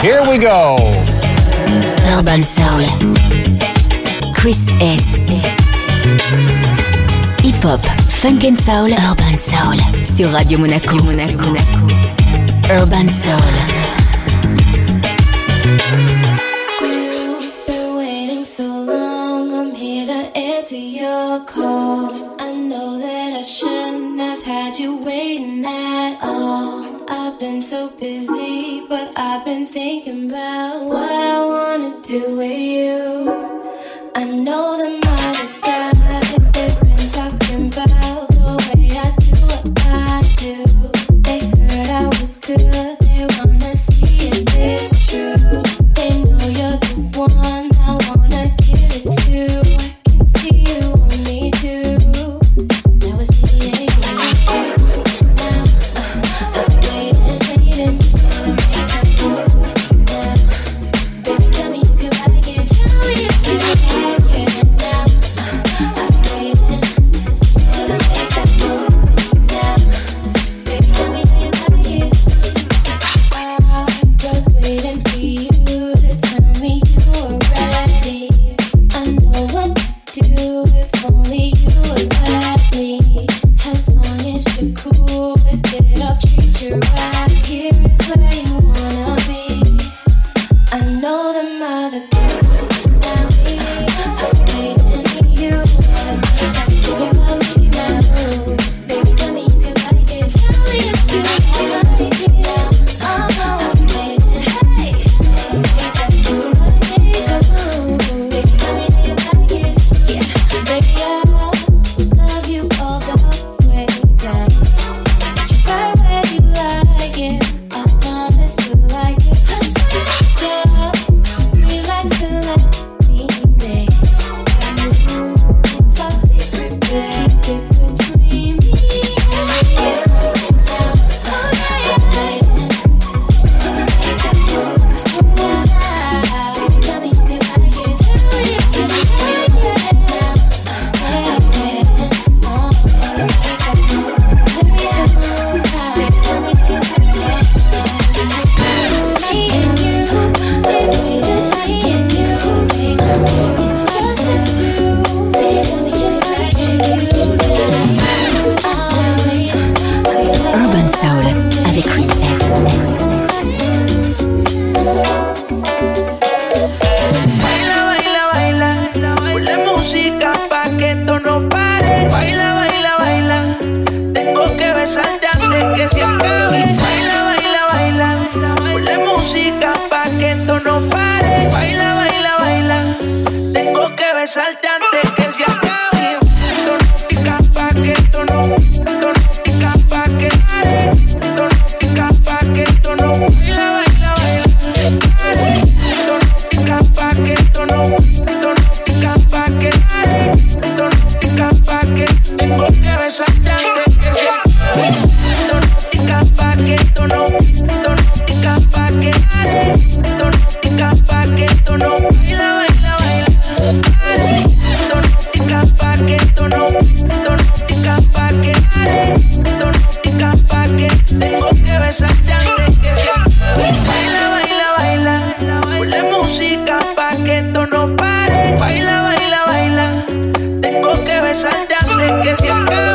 Here we go. Urban Soul. Chris S. Hip Hop, Funk and Soul, Urban Soul. Sur Radio Monaco, Monaco, Monaco. Urban Soul. Yeah.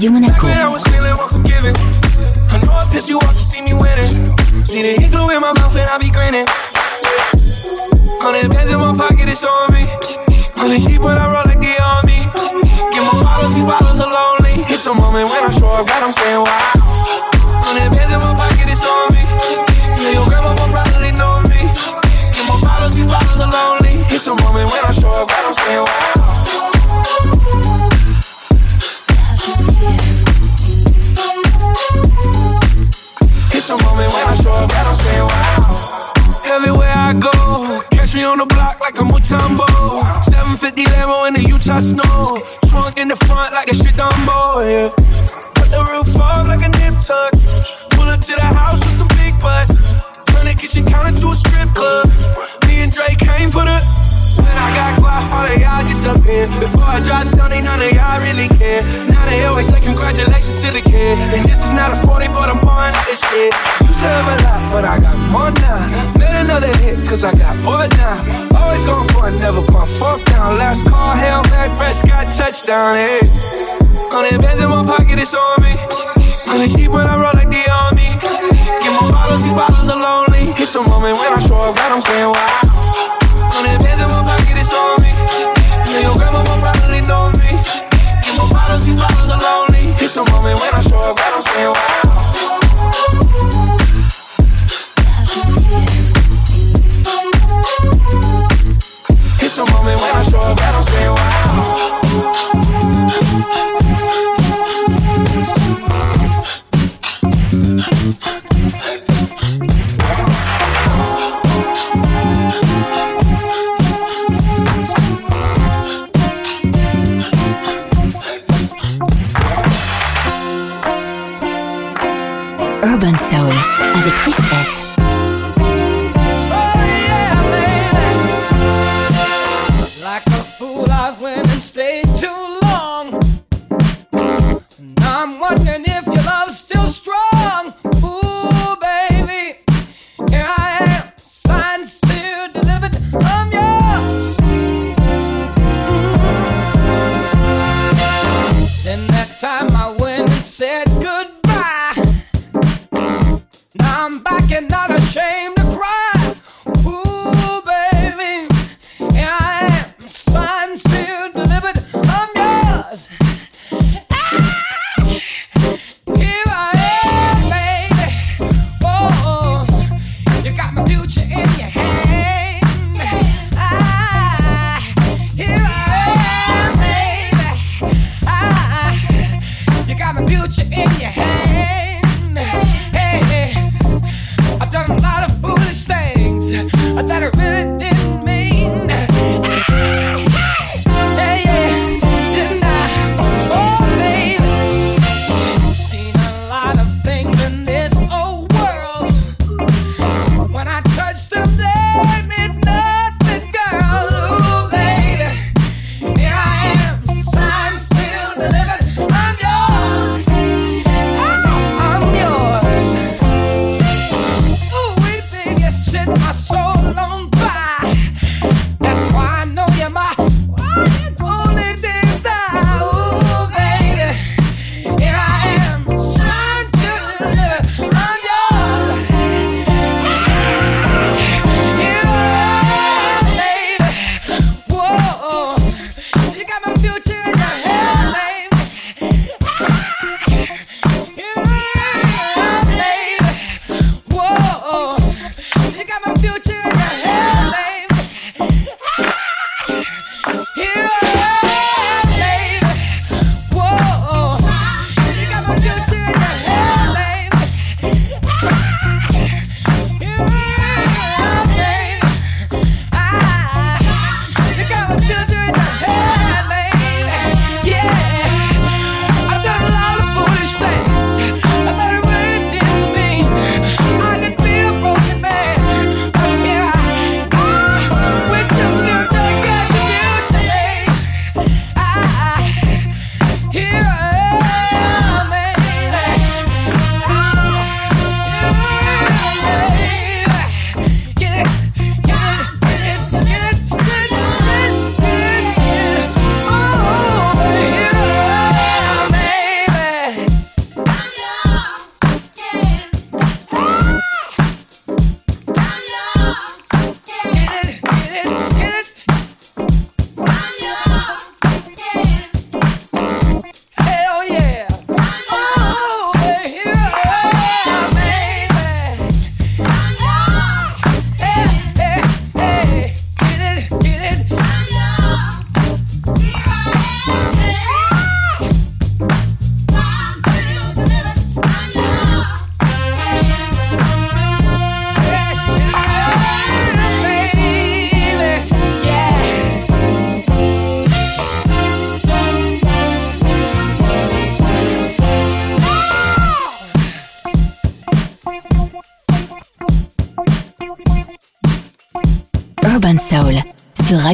Radio Monaco. I know I piss you off, you see me winning. See the glue in my mouth and I be grinning. Hundred bands in my pocket, it's on me. Hundred deep when I roll like the army. Get my bottles, these bottles are lonely. It's a moment when I show up, I'm saying why. down it. Hundred bands in my pocket, it's on me. Hundred deep when I roll like the army. Get my bottles, these bottles are lonely. It's a moment when I show up, God, I'm saying why.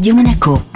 Soul sur Radio Monaco.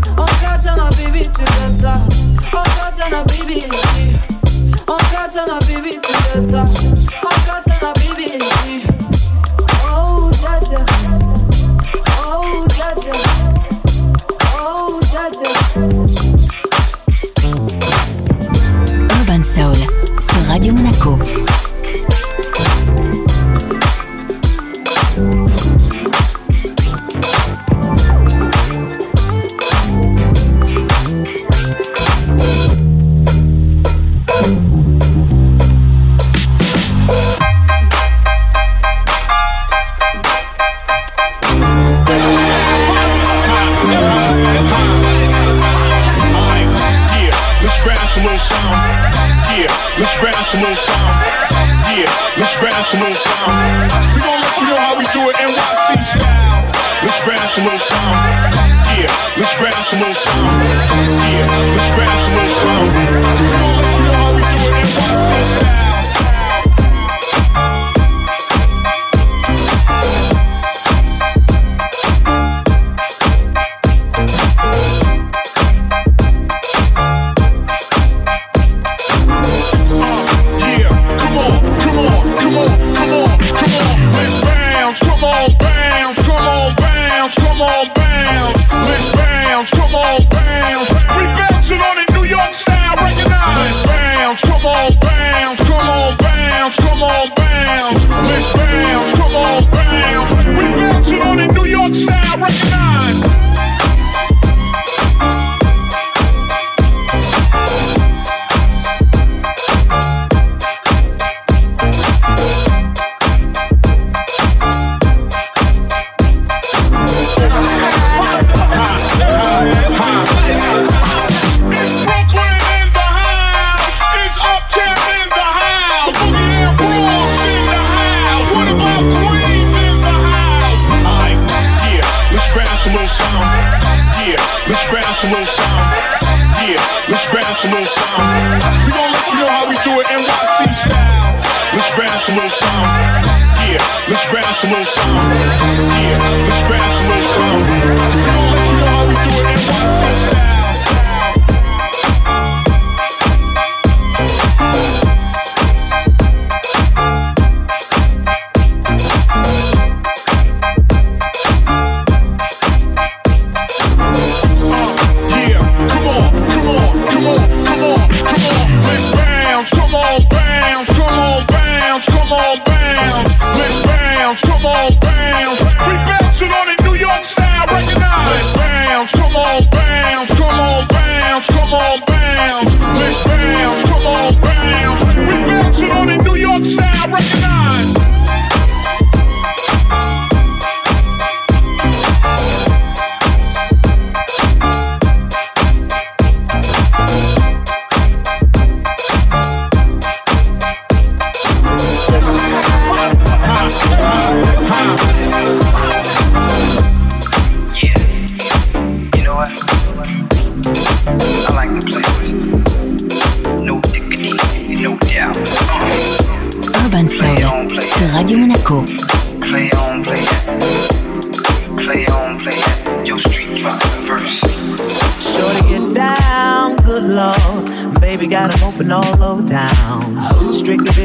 rounds, lick rounds, come on.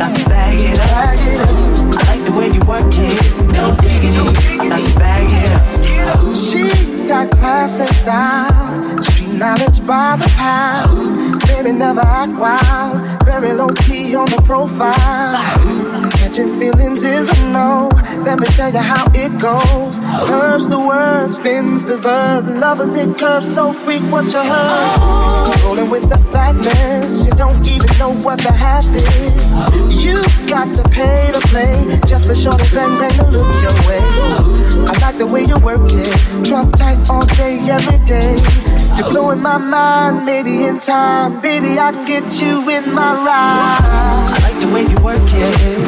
I like the way you work it. No diggity. I'm about bag it up. She's got class and style. Street knowledge by the pound. Baby never act wild. Very low key on the profile catching feelings is a no. Let me tell you how it goes. Curves the word, spins the verb. Lovers it curves so freak what you heard. Rolling with the fatness, you don't even know what the half is. You got to pay to play just for sure to bang bang to look your way. I like the way you work it, drop tight all day every day. You're blowing my mind, maybe in time, baby I can get you in my ride. I like the way you work it.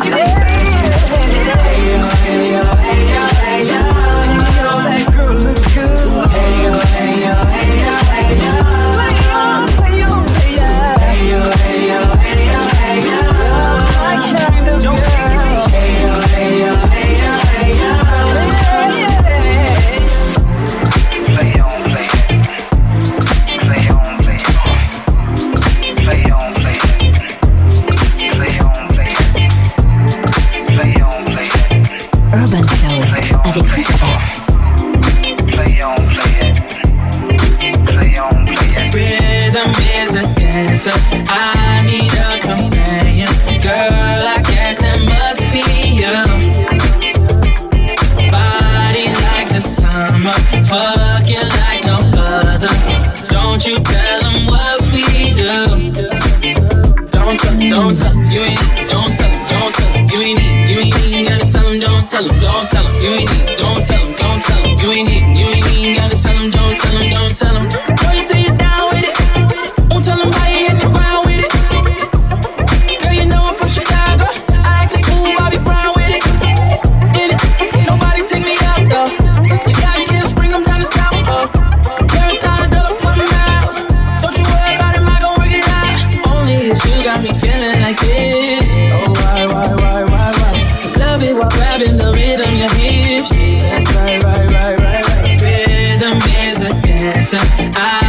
Don't tell him, you ain't, don't tell him, don't tell him, you ain't, need. you ain't, you gotta tell him, don't tell him, don't tell him, you ain't, need. don't tell him. I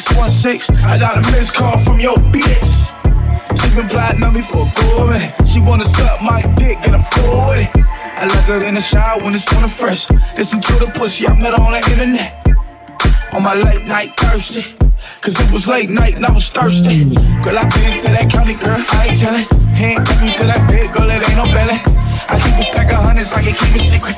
616. I got a missed call from your bitch. She been plotting on me for a good. She wanna suck my dick and I'm cool with it. I like her in the shower when it's running fresh. Listen to the pussy I met her on the internet. On my late night thirsty. Cause it was late night and I was thirsty. Girl, I been to that county, girl. I ain't tellin'. He ain't took me to that big girl, it ain't no belly. I keep a stack of hundreds, I can keep it secret.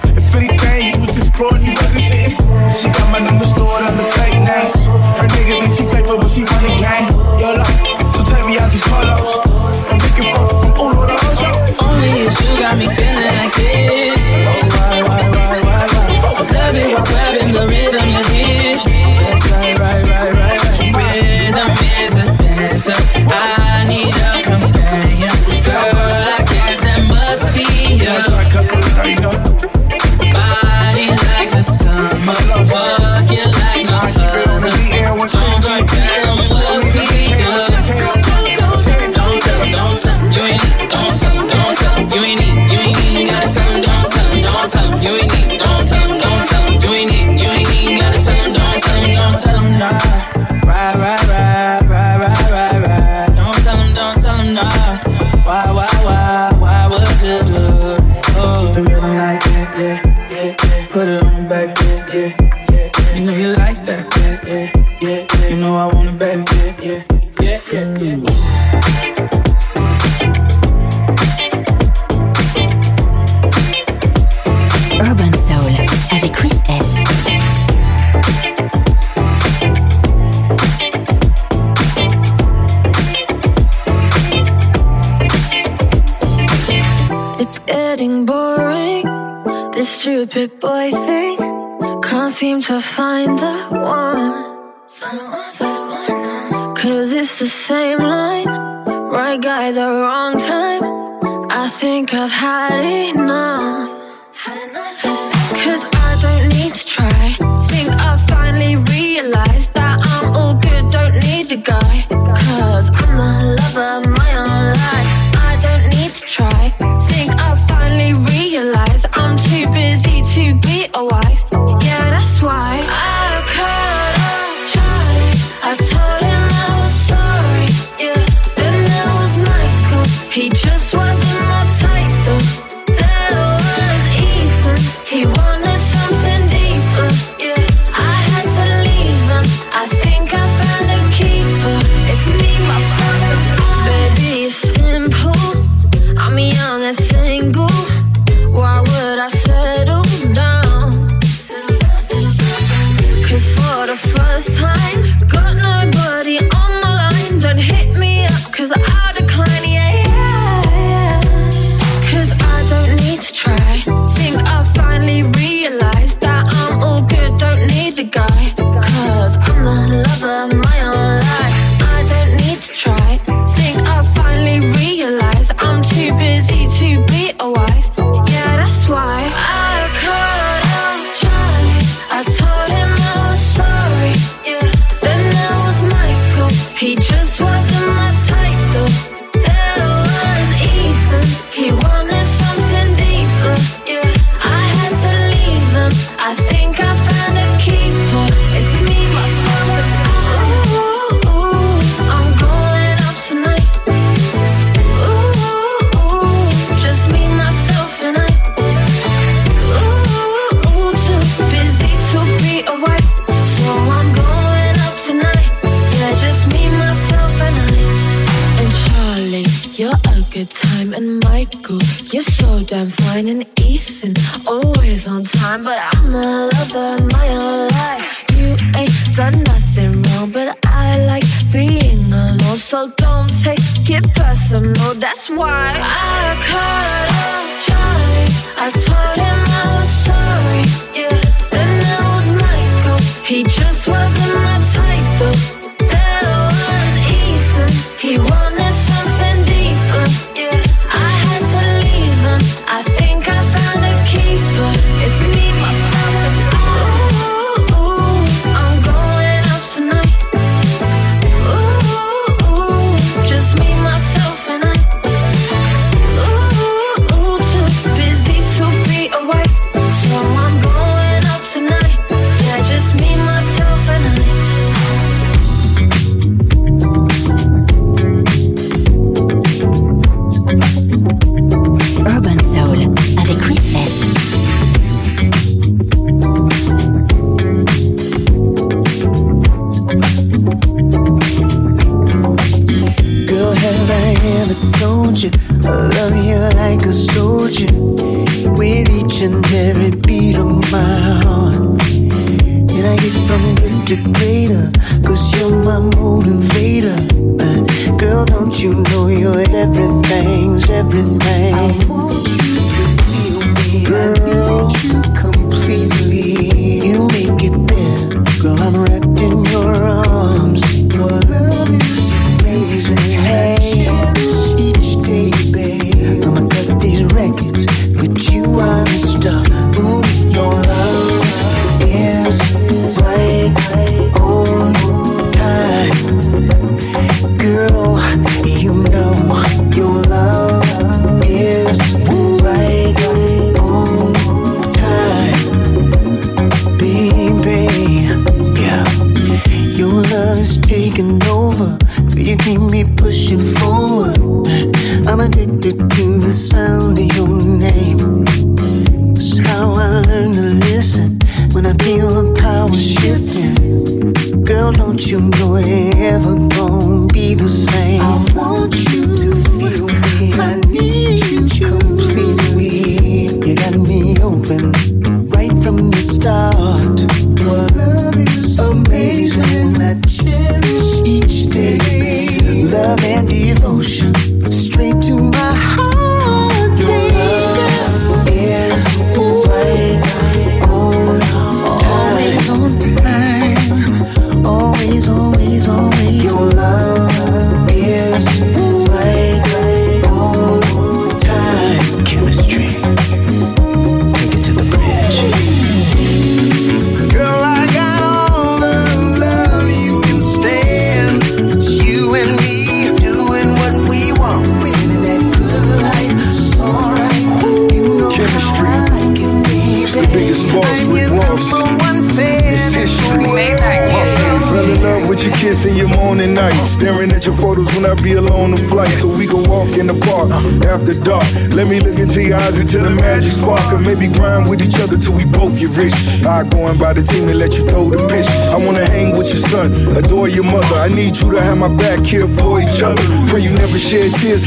the wrong time. I think I've had enough. Cause I don't need to try. Think I finally realized that I'm all good, don't need to go. and always on time, but I'm the lover of my own life. You ain't done nothing wrong, but I like being alone, so don't take it personal. That's why I called up Charlie. I told him I was sorry. Yeah. Then there was Michael. He just was.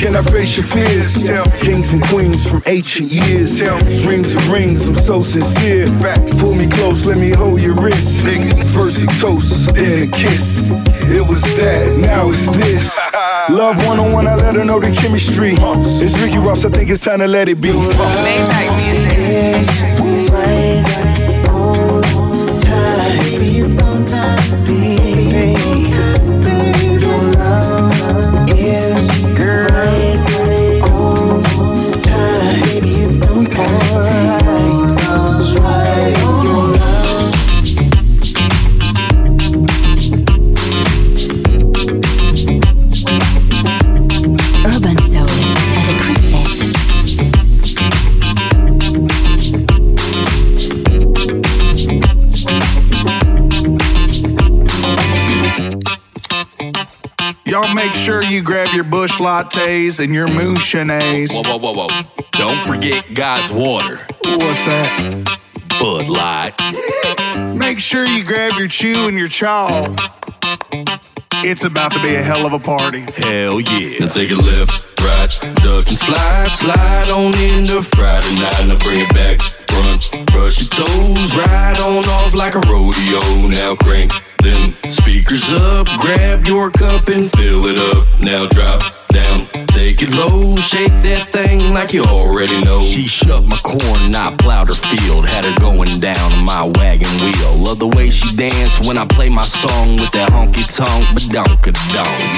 Can I face your fears? Kings and queens from ancient years. Rings and rings, I'm so sincere. Pull me close, let me hold your wrist. First a toast, then a kiss. It was that, now it's this. Love one on one, I let her know the chemistry. It's Ricky Ross, I think it's time to let it be. Baby, lattes and your moonshanays. Whoa, whoa, whoa, whoa. Don't forget God's water. What's that? Bud Light. Make sure you grab your chew and your chaw. It's about to be a hell of a party. Hell yeah. Now take a left, right, duck and slide. Slide on into Friday night. Now bring it back, front. Brush your toes, ride on off like a rodeo. Now crank them speakers up. Grab your cup and fill it up. Now drop down, take it low. Shake that thing like you already know. She shucked my corn, I plowed her field. Had her going down on my wagon wheel. Love the way she danced when I play my song with that honky tonk. But don't,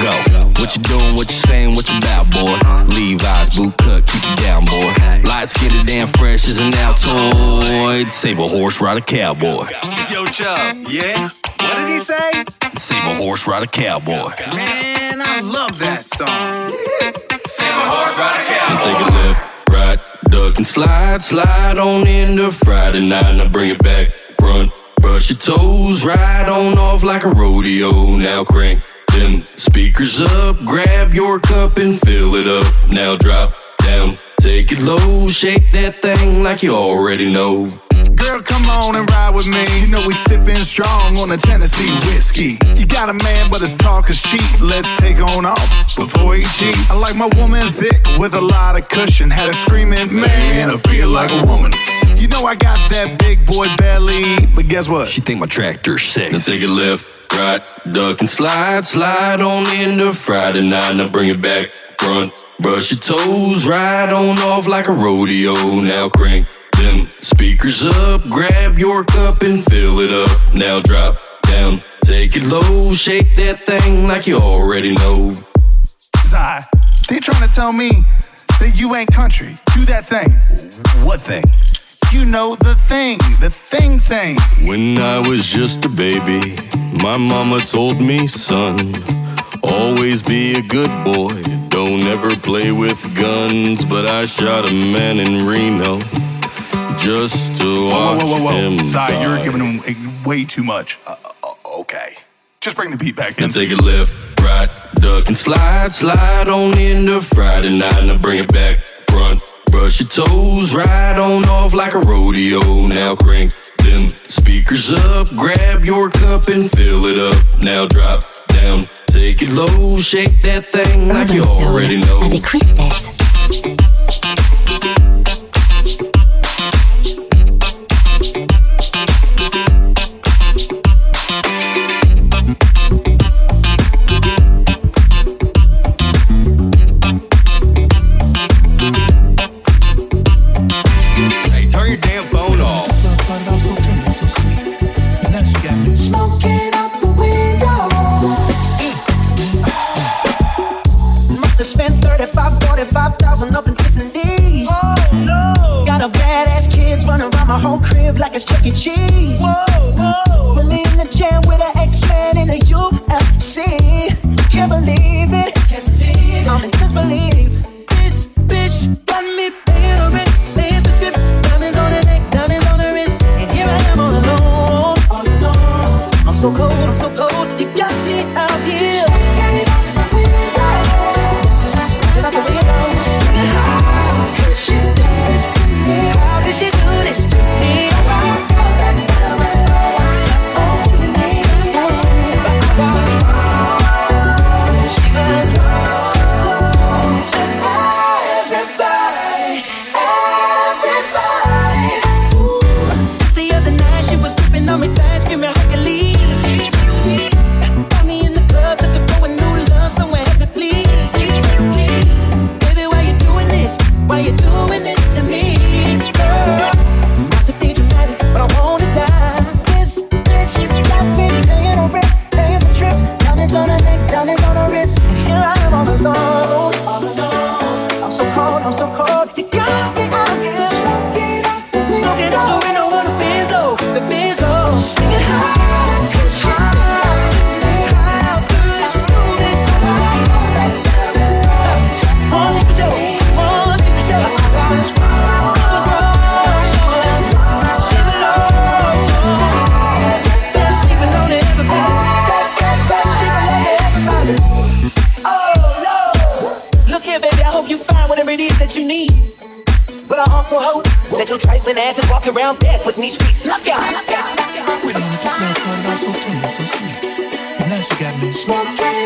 go. What you doing, what you saying, what you about, boy? Levi's boot cut, keep it down, boy. Light skinned and damn fresh as an Altoid. Save a horse, ride a cowboy. Yo, Chubb, yeah? What did he say? Save a horse, ride a cowboy. Man, I love that song. And take a left, right, duck and slide, slide on into Friday night. Now bring it back, front, brush your toes, ride on off like a rodeo. Now crank them speakers up, grab your cup and fill it up. Now drop down, take it low, shake that thing like you already know. Girl, come on and ride with me. You know we sipping strong on the Tennessee whiskey. You got a man, but his talk is cheap. Let's take on off before he cheats. I like my woman thick with a lot of cushion. Had her screaming, man, I feel like a woman. You know I got that big boy belly, but guess what? She think my tractor's sick. Now take a left, right, duck and slide, slide on into Friday night. Now bring it back, front, brush your toes, ride on off like a rodeo. Now crank them speakers up, grab your cup and fill it up. Now drop down, take it low, shake that thing like you already know. Zai, they trying to tell me that you ain't country. Do that thing. What thing? You know the thing, the thing thing. When I was just a baby, my mama told me, son, Always be a good boy, don't ever play with guns. But I shot a man in Reno just to watch whoa, whoa, whoa, whoa. him. You're giving him way too much. Uh, uh, okay. Just bring the beat back in. And take a left, right, duck, and slide, slide on into Friday night. Now bring it back, front, brush your toes, ride on off like a rodeo. Now crank them speakers up, grab your cup and fill it up. Now drop down. Take it low, shake that thing Urban like you already know. Chris bouncing asses walking around barefoot in these streets. Look out! Look out! Look out! Wait a minute, this last thought about so tender, so sweet. And now she got me smoking.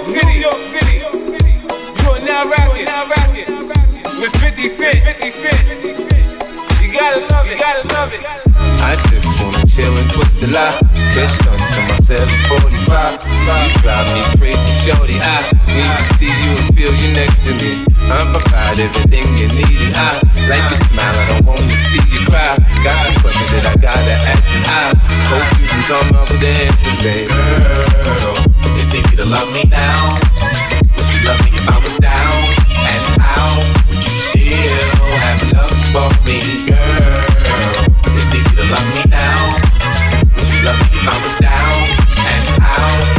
York City. New York City. You are now rocking. Now rocking with 50 Cent. 50 Cent. You gotta love it. You gotta love it. I just wanna chill and twist the lie. Bitch, stunts on my 745. You drive me crazy, shorty. I need to see you and feel you next to me. I provide everything you need. and I like your smile, I don't wanna see you cry. Got some questions that I gotta ask, and I hope you can come up with answers, baby. Girl, it's easy to love me now. Would you love me if I was down and out? Would you still have love for me, girl? It's easy to love me now. Would you love me if I was down and out?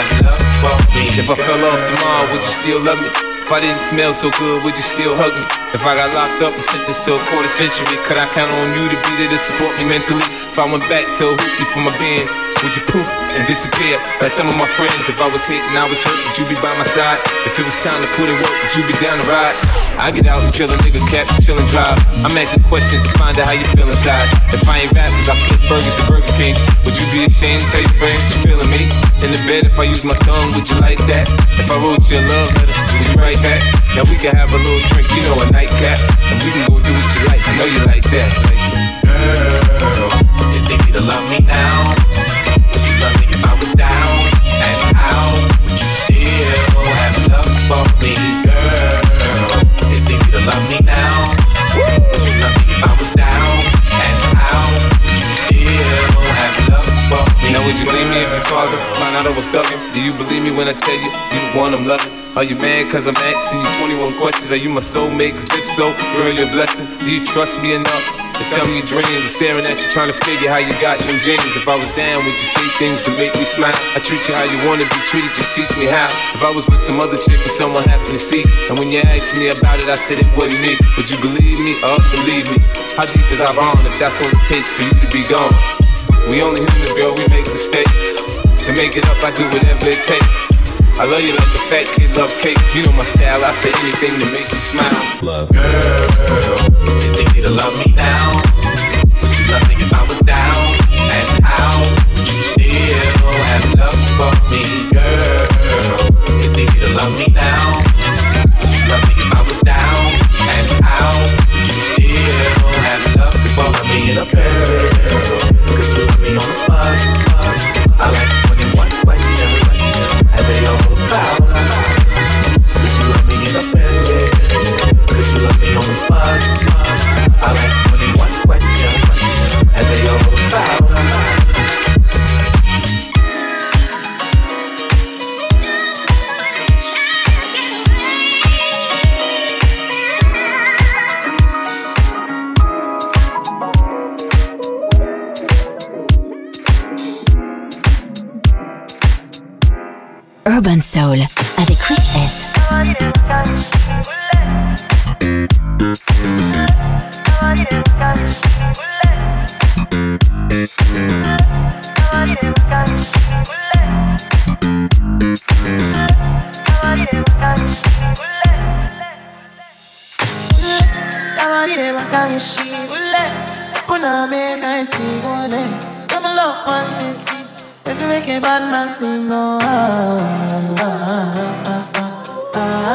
If I fell off tomorrow, would you still love me? If I didn't smell so good, would you still hug me? If I got locked up and sentenced to a quarter century, could I count on you to be there to support me mentally? If I went back to hoopty for my bands, would you poof and disappear? Like some of my friends, if I was hit and I was hurt, would you be by my side? If it was time to put in work, would you be down to ride? I get out and chill a nigga cap, chill and drive. I'm asking questions to find out how you feel inside. If I ain't rapping, I flip burgers at Burger King. Would you be ashamed to tell your friends you feeling me? In the bed, if I use my tongue, would you like that? If I wrote you a love letter, would you write back? Now we can have a little drink, you know, a nightcap. And we can go do what you like, I know you like that. Girl, it's easy to love me now. Would you love me if I was down and out? Would you still have love for me, girl? It's easy to love me now. Would you love me if I was down Now would you believe me if your father find out I was thugging? Do you believe me when I tell you you the one I'm loving? Are you mad cause I'm asking you 21 questions? Are you my soulmate? Cause if so, girl, you're a blessing. Do you trust me enough? To tell me your dreams, I'm staring at you trying to figure how you got them dreams. If I was down, would you say things to make me smile? I treat you how you wanna be treated, just teach me how. If I was with some other chick and someone happened to see, and when you asked me about it, I said it wasn't me. Would you believe me or believe me? How deep is our bond if that's all it takes for you to be gone? We only human, girl, we make mistakes. To make it up, I do whatever it takes. I love you like a fat kid love cake. You know my style, I say anything to make you smile. Love. Girl, it's easy to love me now. Would you love me if I was down and out? Would you still have love for me, girl? It's easy to love me now. Would you love me if I was down and out? Would you still have love for me, girl? Urban Soul avec Chris S. Come along, one. If you make a bad man sing, no. Ah, ah, ah, ah, ah,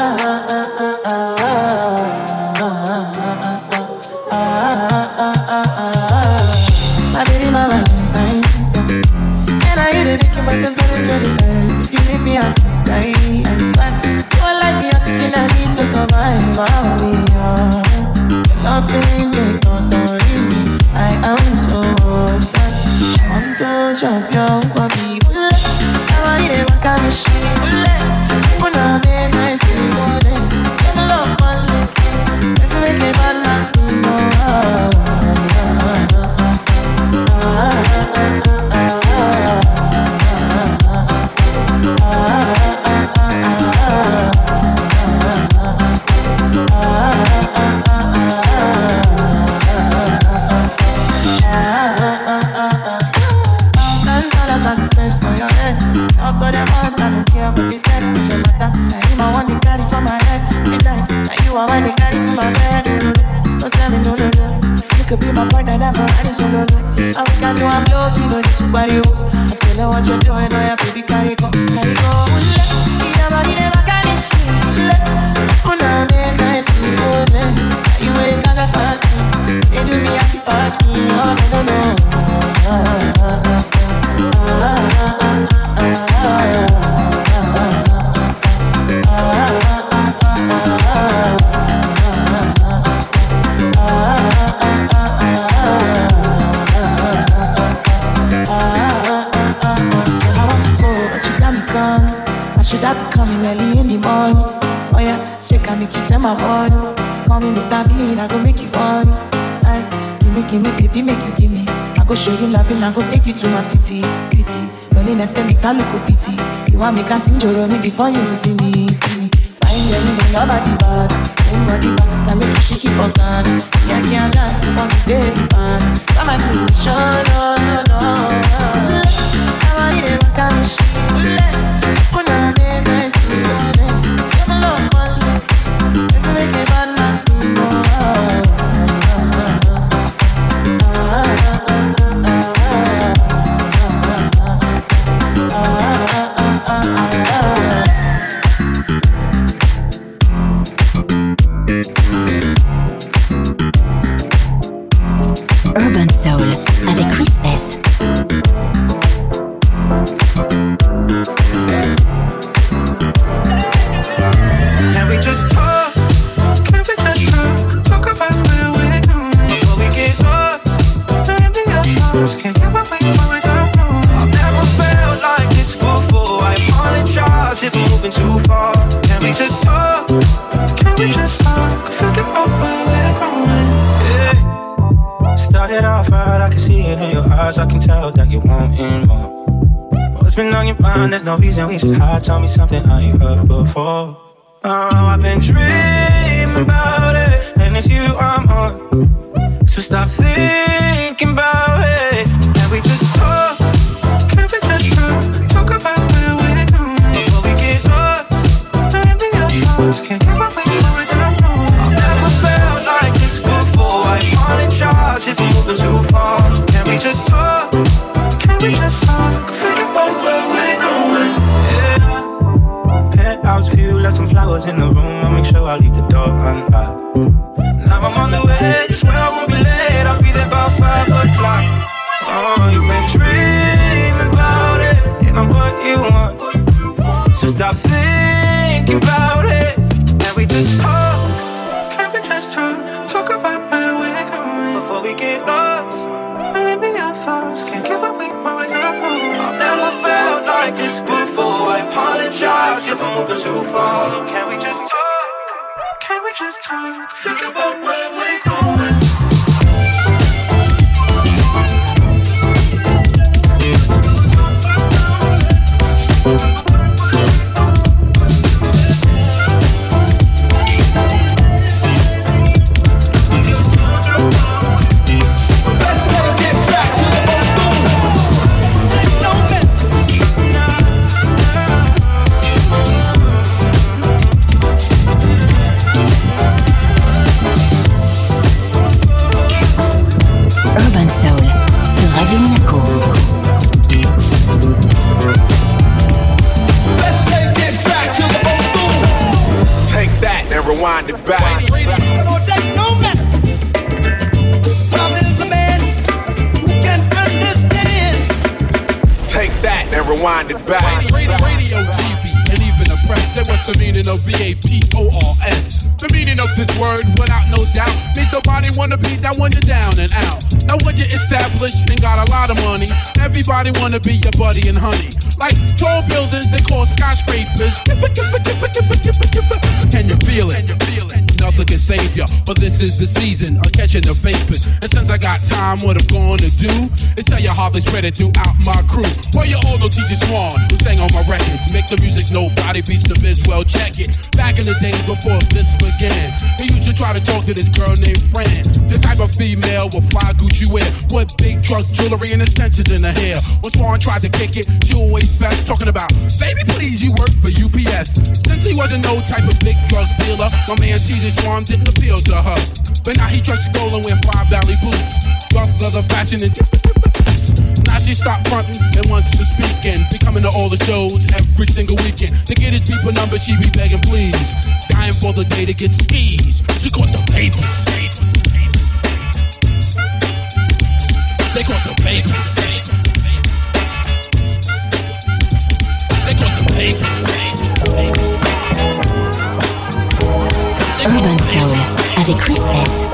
I you am so obsessed. Want to your Give me, give baby, make you give me. I go show you loving, I go take you to my city, city. Loneliness can make a look pity. You want me to sing me before you see me, see me. Find them, your body bad. Anybody bad can make you shake it for God. Yeah, can't dance for the day bad. Come and do it, show, no, no, no. I want you to rock and shit. No reason we should hide. Tell me something I ain't heard before. Oh, I've been dreaming about it, and it's you I'm on. So stop thinking Yeah. Penthouse view, left some flowers in the room. I'll make sure I leave the door unlocked. Now I'm on the way, swear I won't be late. I'll be there about five o'clock. Oh, you've been dreaming about it, and I'm what you want. So stop thinking about it, and we just talk. Like this before. I apologize if I'm moving too far. Can we just talk? Can we just talk? Think about where we're going. Wanna be down when you're down and out. Now when you're established and got a lot of money, everybody wanna be your buddy and honey. Like tall buildings they call skyscrapers. Can you feel it? You? Nothing can save ya, but this is the season of catching the vapors. And got time, what I'm gonna do It's how they spread it throughout my crew. Well, you all know TJ Swan, who sang on my records. Make the music nobody beats the biz. Well, check it. Back in the days before this began, he used to try to talk to this girl named Fran. The type of female with fly Gucci wear, with big truck jewelry and extensions in her hair. When Swan tried to kick it, she always best talking about, baby, please, you work for UPS. Since he wasn't no type of big drug dealer, my man Caesar Swan didn't appeal to her. But now he trucks stolen with five valley boots, leather fashion and now she stopped fronting and wants to speak and be coming to all the shows every single weekend. To get his people number, she be begging please. Dying for the day to get skis. She caught the papers. They caught the papers. They caught the papers. Urban Soul avec Chris S.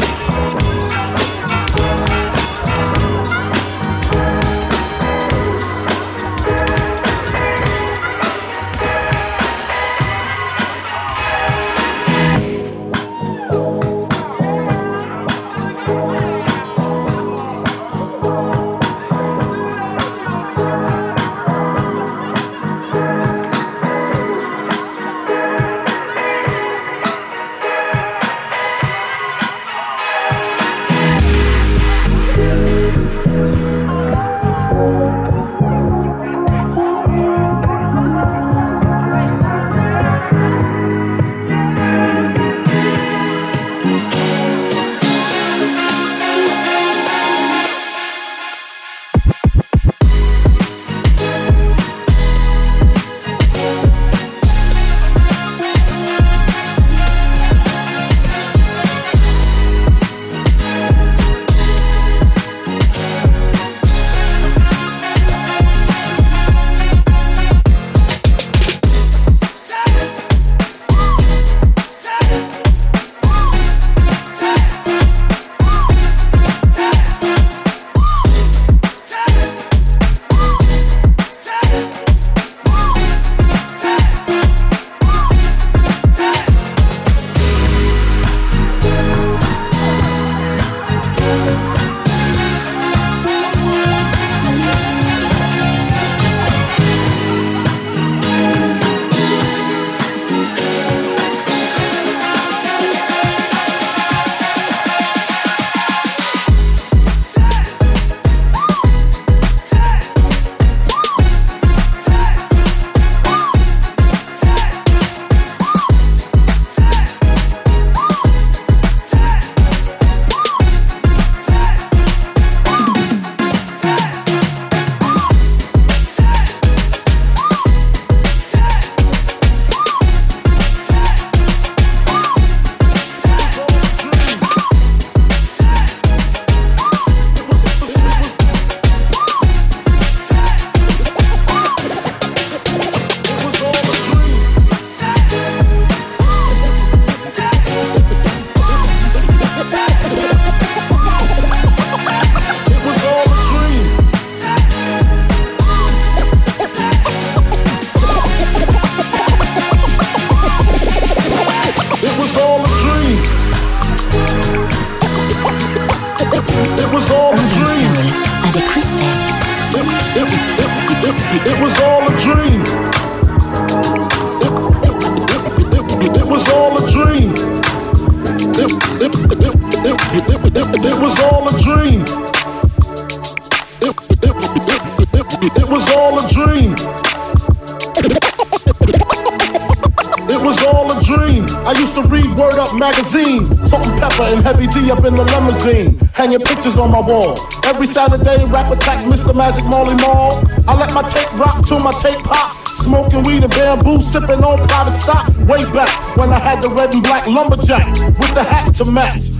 was all a dream. It, was all a dream. It, was all a dream. It, it was all a dream. It was all a dream. I used to read Word Up magazine, And Heavy D up in the limousine, hanging pictures on my wall. Every Saturday, rap attack Mr. Magic Marley Marl. I let my tape rock till my tape pop. Smoking weed and Bambu, sipping on private stock. Way back when I had the red and black lumberjack with the hat to match.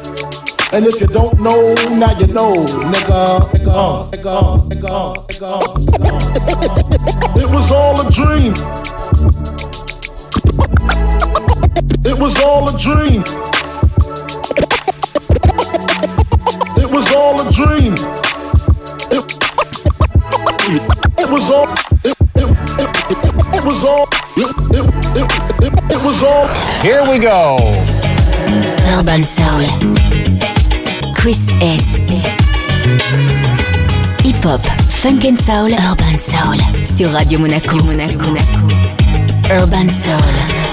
And if you don't know, now you know, nigga. nigga, nigga, nigga, nigga. It was all a dream. It was all a dream. It was all a dream. It, it was all. It, it, it, it was all. It, it, it, it, it was all. Here we go. Urban Soul. Chris S. Hip Hop, Funk and Soul, Urban Soul. Sur Radio Monaco, Monaco, Monaco. Urban Soul.